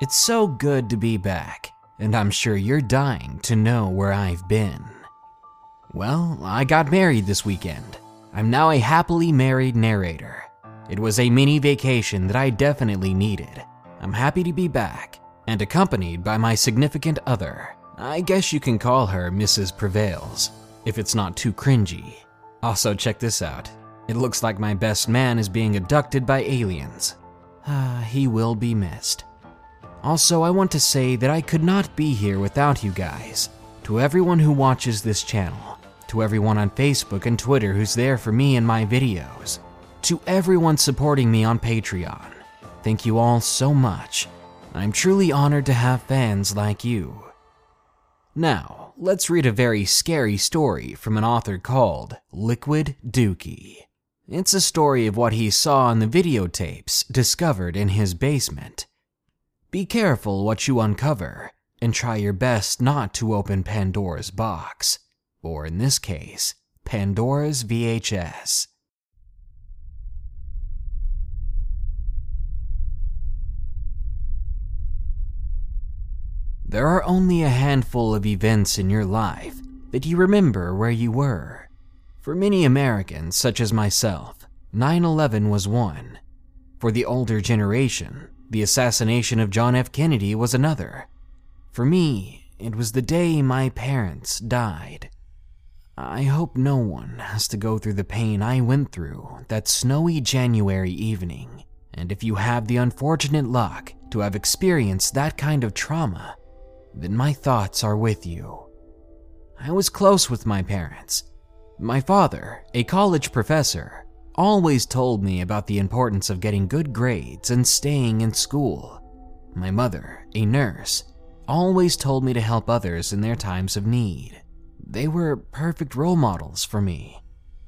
It's so good to be back, and I'm sure you're dying to know where I've been. Well, I got married this weekend. I'm now a happily married narrator. It was a mini vacation that I definitely needed. I'm happy to be back, and accompanied by my significant other. I guess you can call her Mrs. Prevails, if it's not too cringy. Also, check this out. It looks like my best man is being abducted by aliens. Ah, he will be missed. Also, I want to say that I could not be here without you guys. To everyone who watches this channel, to everyone on Facebook and Twitter who's there for me and my videos, to everyone supporting me on Patreon, thank you all so much. I'm truly honored to have fans like you. Now, let's read a very scary story from an author called Liquid Dookie. It's a story of what he saw on the videotapes discovered in his basement. Be careful what you uncover, and try your best not to open Pandora's box, or in this case, Pandora's VHS. There are only a handful of events in your life that you remember where you were. For many Americans, such as myself, 9 11 was one. For the older generation, the assassination of John F. Kennedy was another. For me, it was the day my parents died. I hope no one has to go through the pain I went through that snowy January evening. And if you have the unfortunate luck to have experienced that kind of trauma, then my thoughts are with you. I was close with my parents. My father, a college professor, always told me about the importance of getting good grades and staying in school. My mother, a nurse, always told me to help others in their times of need. They were perfect role models for me.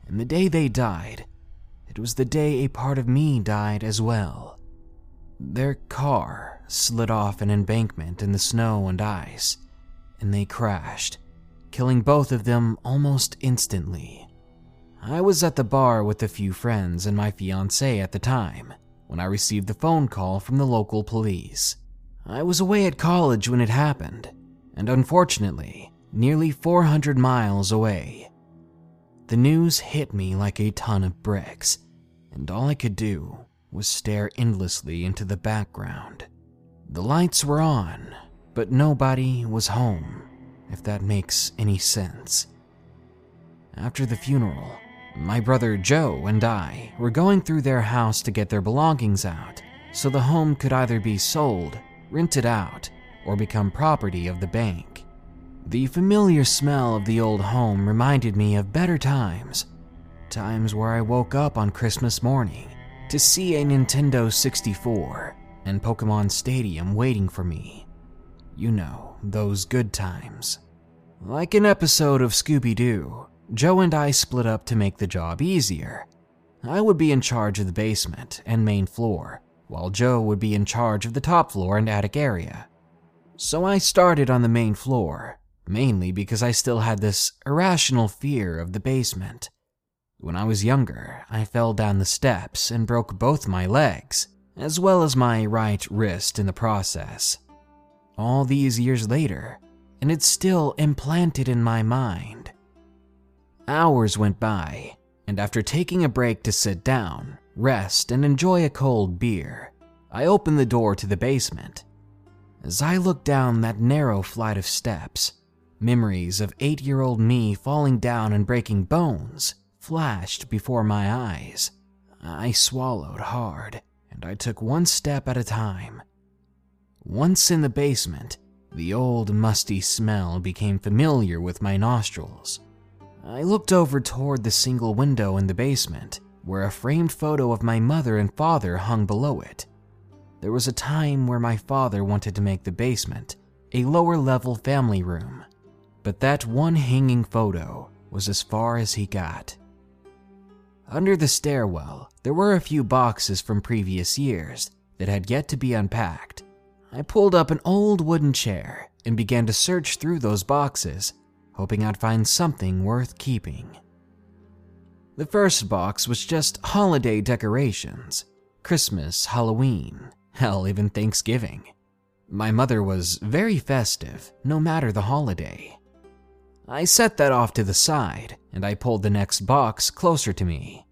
And the day they died, it was the day a part of me died as well. Their car slid off an embankment in the snow and ice, and they crashed, killing both of them almost instantly. I was at the bar with a few friends and my fiance at the time when I received the phone call from the local police. I was away at college when it happened, and unfortunately, nearly 400 miles away. The news hit me like a ton of bricks, and all I could do was stare endlessly into the background. The lights were on, but nobody was home, if that makes any sense. After the funeral, my brother Joe and I were going through their house to get their belongings out so the home could either be sold, rented out, or become property of the bank. The familiar smell of the old home reminded me of better times. Times where I woke up on Christmas morning to see a Nintendo 64 and Pokemon Stadium waiting for me. You know, those good times. Like an episode of Scooby Doo, Joe and I split up to make the job easier. I would be in charge of the basement and main floor, while Joe would be in charge of the top floor and attic area. So I started on the main floor, mainly because I still had this irrational fear of the basement. When I was younger, I fell down the steps and broke both my legs, as well as my right wrist in the process. All these years later, and it's still implanted in my mind. Hours went by, and after taking a break to sit down, rest, and enjoy a cold beer, I opened the door to the basement. As I looked down that narrow flight of steps, memories of eight year old me falling down and breaking bones flashed before my eyes. I swallowed hard and I took one step at a time. Once in the basement, the old musty smell became familiar with my nostrils. I looked over toward the single window in the basement, where a framed photo of my mother and father hung below it. There was a time where my father wanted to make the basement a lower level family room, but that one hanging photo was as far as he got. Under the stairwell, there were a few boxes from previous years that had yet to be unpacked. I pulled up an old wooden chair and began to search through those boxes, hoping I'd find something worth keeping. The first box was just holiday decorations Christmas, Halloween, hell, even Thanksgiving. My mother was very festive, no matter the holiday. I set that off to the side and I pulled the next box closer to me.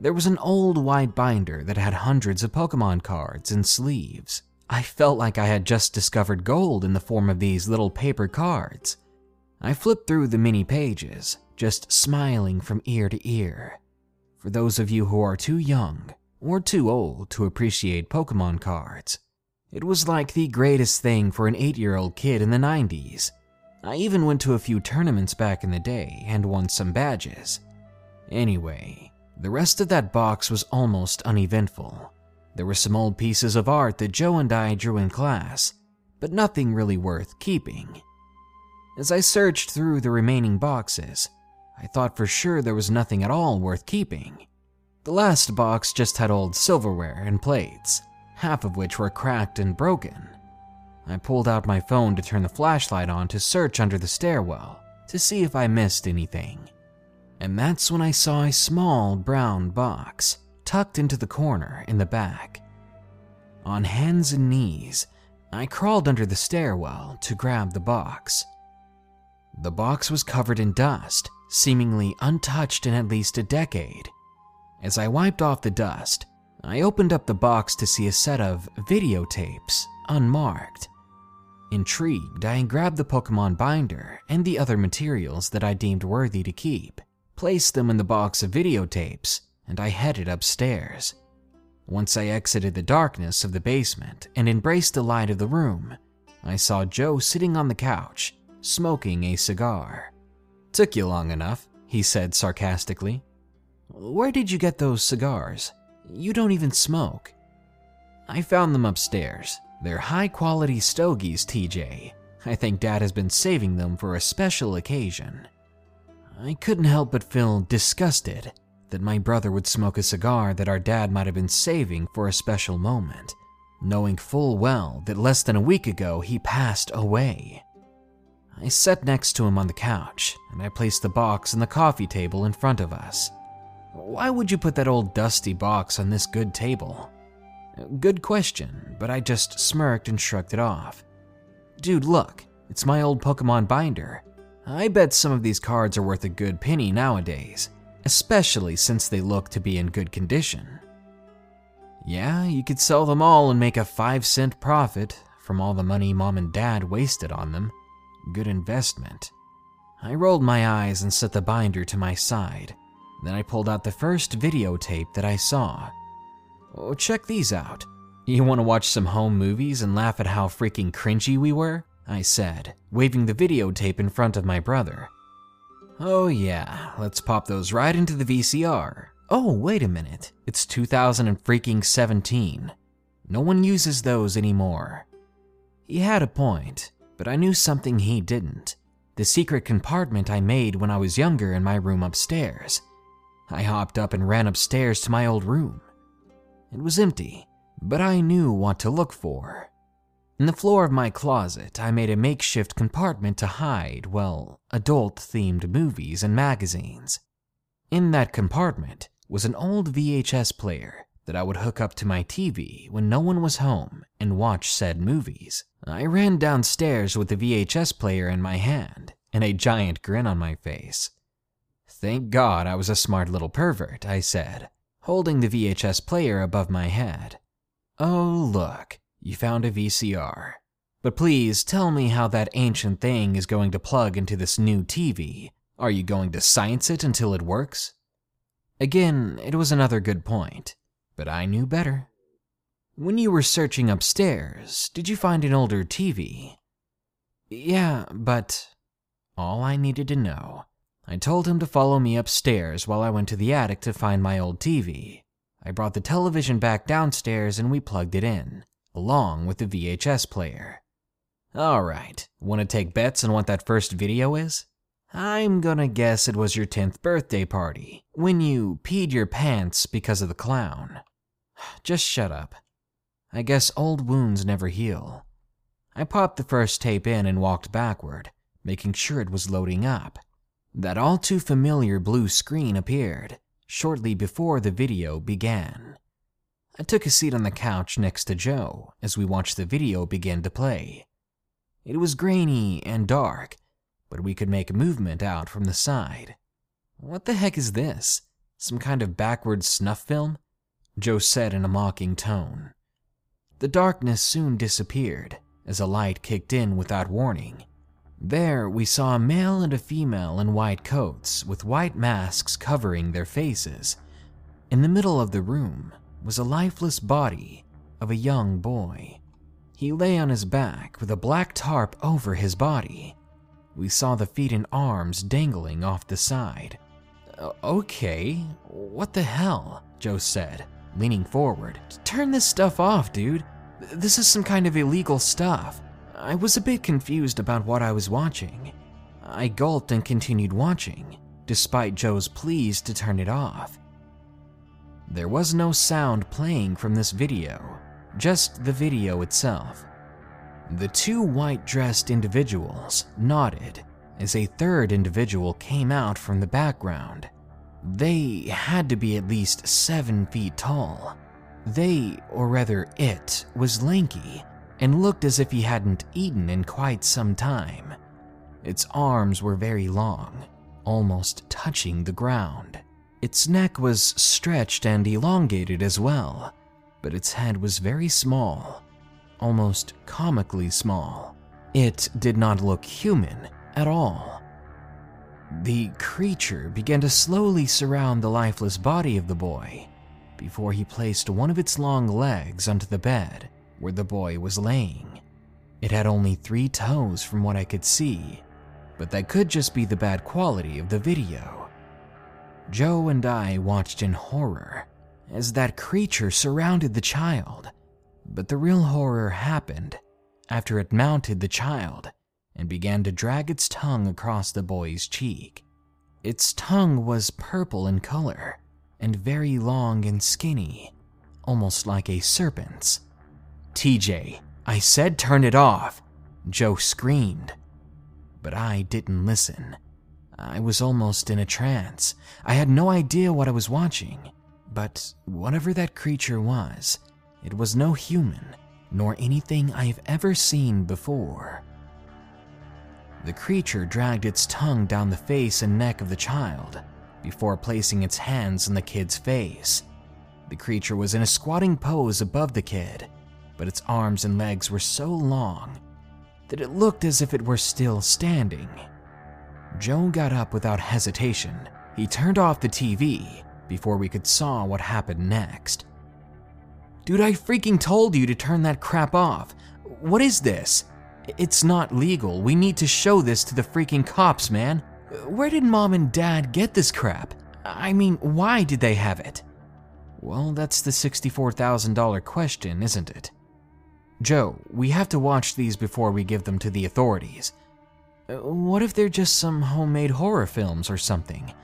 There was an old white binder that had hundreds of Pokemon cards and sleeves. I felt like I had just discovered gold in the form of these little paper cards. I flipped through the many pages, just smiling from ear to ear. For those of you who are too young or too old to appreciate Pokemon cards, it was like the greatest thing for an 8 year old kid in the 90s. I even went to a few tournaments back in the day and won some badges. Anyway, the rest of that box was almost uneventful. There were some old pieces of art that Joe and I drew in class, but nothing really worth keeping. As I searched through the remaining boxes, I thought for sure there was nothing at all worth keeping. The last box just had old silverware and plates, half of which were cracked and broken. I pulled out my phone to turn the flashlight on to search under the stairwell to see if I missed anything. And that's when I saw a small brown box tucked into the corner in the back. On hands and knees, I crawled under the stairwell to grab the box. The box was covered in dust, seemingly untouched in at least a decade. As I wiped off the dust, I opened up the box to see a set of videotapes, unmarked. Intrigued, I grabbed the Pokemon binder and the other materials that I deemed worthy to keep, placed them in the box of videotapes, and I headed upstairs. Once I exited the darkness of the basement and embraced the light of the room, I saw Joe sitting on the couch, smoking a cigar. Took you long enough, he said sarcastically. Where did you get those cigars? You don't even smoke. I found them upstairs. They're high quality stogies, TJ. I think Dad has been saving them for a special occasion. I couldn't help but feel disgusted that my brother would smoke a cigar that our dad might have been saving for a special moment, knowing full well that less than a week ago he passed away. I sat next to him on the couch, and I placed the box on the coffee table in front of us. Why would you put that old dusty box on this good table? Good question, but I just smirked and shrugged it off. Dude, look, it's my old Pokemon binder. I bet some of these cards are worth a good penny nowadays, especially since they look to be in good condition. Yeah, you could sell them all and make a 5 cent profit from all the money mom and dad wasted on them good investment. I rolled my eyes and set the binder to my side. Then I pulled out the first videotape that I saw. Oh, check these out. You want to watch some home movies and laugh at how freaking cringy we were? I said, waving the videotape in front of my brother. Oh, yeah, let's pop those right into the VCR. Oh, wait a minute. It's 2017. No one uses those anymore. He had a point but I knew something he didn't. The secret compartment I made when I was younger in my room upstairs. I hopped up and ran upstairs to my old room. It was empty, but I knew what to look for. In the floor of my closet, I made a makeshift compartment to hide, well, adult themed movies and magazines. In that compartment was an old VHS player that I would hook up to my TV when no one was home and watch said movies. I ran downstairs with the VHS player in my hand and a giant grin on my face. Thank God I was a smart little pervert, I said, holding the VHS player above my head. Oh, look, you found a VCR. But please tell me how that ancient thing is going to plug into this new TV. Are you going to science it until it works? Again, it was another good point but I knew better. When you were searching upstairs, did you find an older TV? Yeah, but. All I needed to know. I told him to follow me upstairs while I went to the attic to find my old TV. I brought the television back downstairs and we plugged it in, along with the VHS player. Alright, want to take bets on what that first video is? I'm gonna guess it was your 10th birthday party, when you peed your pants because of the clown. Just shut up. I guess old wounds never heal. I popped the first tape in and walked backward, making sure it was loading up. That all too familiar blue screen appeared shortly before the video began. I took a seat on the couch next to Joe as we watched the video begin to play. It was grainy and dark, but we could make a movement out from the side. What the heck is this? Some kind of backwards snuff film? Joe said in a mocking tone. The darkness soon disappeared as a light kicked in without warning. There, we saw a male and a female in white coats with white masks covering their faces. In the middle of the room was a lifeless body of a young boy. He lay on his back with a black tarp over his body. We saw the feet and arms dangling off the side. Okay, what the hell? Joe said, leaning forward. Turn this stuff off, dude. This is some kind of illegal stuff. I was a bit confused about what I was watching. I gulped and continued watching, despite Joe's pleas to turn it off. There was no sound playing from this video, just the video itself. The two white dressed individuals nodded as a third individual came out from the background. They had to be at least seven feet tall. They, or rather it, was lanky and looked as if he hadn't eaten in quite some time. Its arms were very long, almost touching the ground. Its neck was stretched and elongated as well, but its head was very small, almost comically small. It did not look human at all. The creature began to slowly surround the lifeless body of the boy before he placed one of its long legs onto the bed where the boy was laying. It had only three toes from what I could see, but that could just be the bad quality of the video. Joe and I watched in horror as that creature surrounded the child, but the real horror happened after it mounted the child and began to drag its tongue across the boy's cheek. Its tongue was purple in color and very long and skinny, almost like a serpent's. TJ, I said turn it off, Joe screamed. But I didn't listen. I was almost in a trance. I had no idea what I was watching. But whatever that creature was, it was no human, nor anything I've ever seen before. The creature dragged its tongue down the face and neck of the child before placing its hands on the kid's face. The creature was in a squatting pose above the kid, but its arms and legs were so long that it looked as if it were still standing. Joe got up without hesitation. He turned off the TV before we could saw what happened next. Dude, I freaking told you to turn that crap off. What is this? It's not legal. We need to show this to the freaking cops, man. Where did mom and dad get this crap? I mean, why did they have it? Well, that's the $64,000 question, isn't it? Joe, we have to watch these before we give them to the authorities. What if they're just some homemade horror films or something?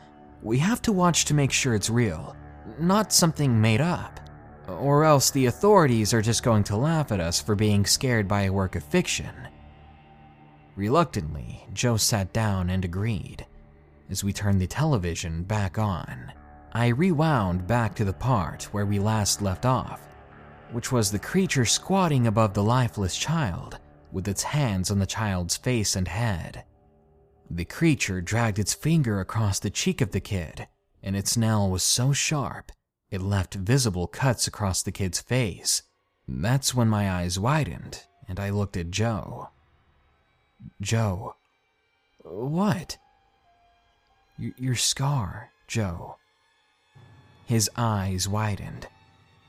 We have to watch to make sure it's real, not something made up. Or else the authorities are just going to laugh at us for being scared by a work of fiction. Reluctantly, Joe sat down and agreed. As we turned the television back on, I rewound back to the part where we last left off which was the creature squatting above the lifeless child with its hands on the child's face and head. The creature dragged its finger across the cheek of the kid, and its nail was so sharp it left visible cuts across the kid's face. That's when my eyes widened and I looked at Joe. Joe. What? Y- your scar, Joe. His eyes widened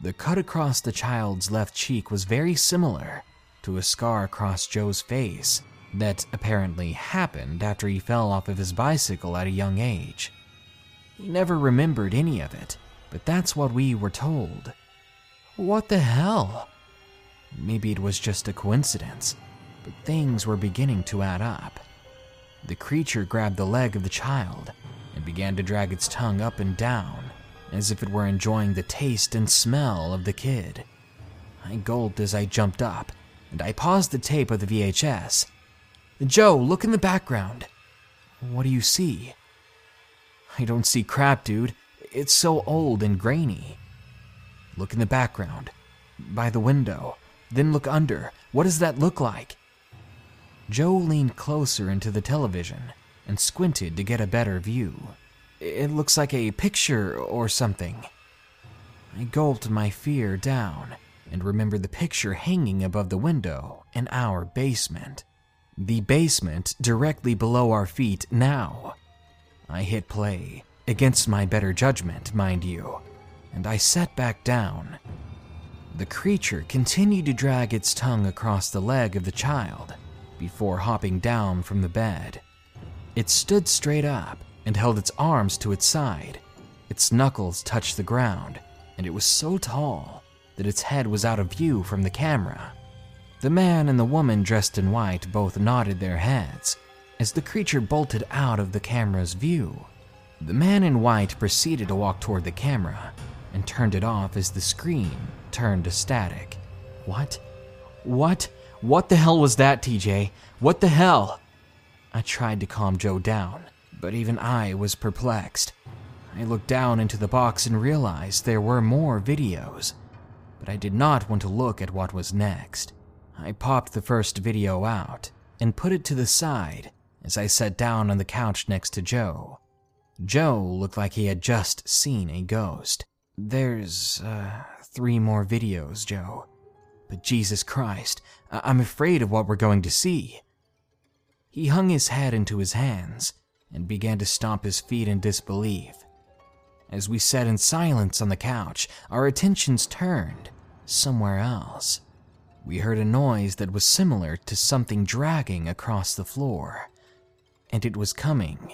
the cut across the child's left cheek was very similar to a scar across Joe's face that apparently happened after he fell off of his bicycle at a young age. He never remembered any of it, but that's what we were told. What the hell? Maybe it was just a coincidence, but things were beginning to add up. The creature grabbed the leg of the child and began to drag its tongue up and down as if it were enjoying the taste and smell of the kid. I gulped as I jumped up, and I paused the tape of the VHS. Joe, look in the background. What do you see? I don't see crap, dude. It's so old and grainy. Look in the background. By the window. Then look under. What does that look like? Joe leaned closer into the television and squinted to get a better view. It looks like a picture or something. I gulped my fear down and remembered the picture hanging above the window in our basement. The basement directly below our feet now. I hit play, against my better judgment, mind you, and I sat back down. The creature continued to drag its tongue across the leg of the child before hopping down from the bed. It stood straight up and held its arms to its side. Its knuckles touched the ground, and it was so tall that its head was out of view from the camera. The man and the woman dressed in white both nodded their heads as the creature bolted out of the camera's view. The man in white proceeded to walk toward the camera and turned it off as the screen turned to static. What? What? What the hell was that, TJ? What the hell? I tried to calm Joe down, but even I was perplexed. I looked down into the box and realized there were more videos, but I did not want to look at what was next. I popped the first video out and put it to the side as I sat down on the couch next to Joe. Joe looked like he had just seen a ghost. There's, uh, three more videos, Joe. But Jesus Christ, I- I'm afraid of what we're going to see. He hung his head into his hands and began to stomp his feet in disbelief. As we sat in silence on the couch, our attentions turned somewhere else. We heard a noise that was similar to something dragging across the floor, and it was coming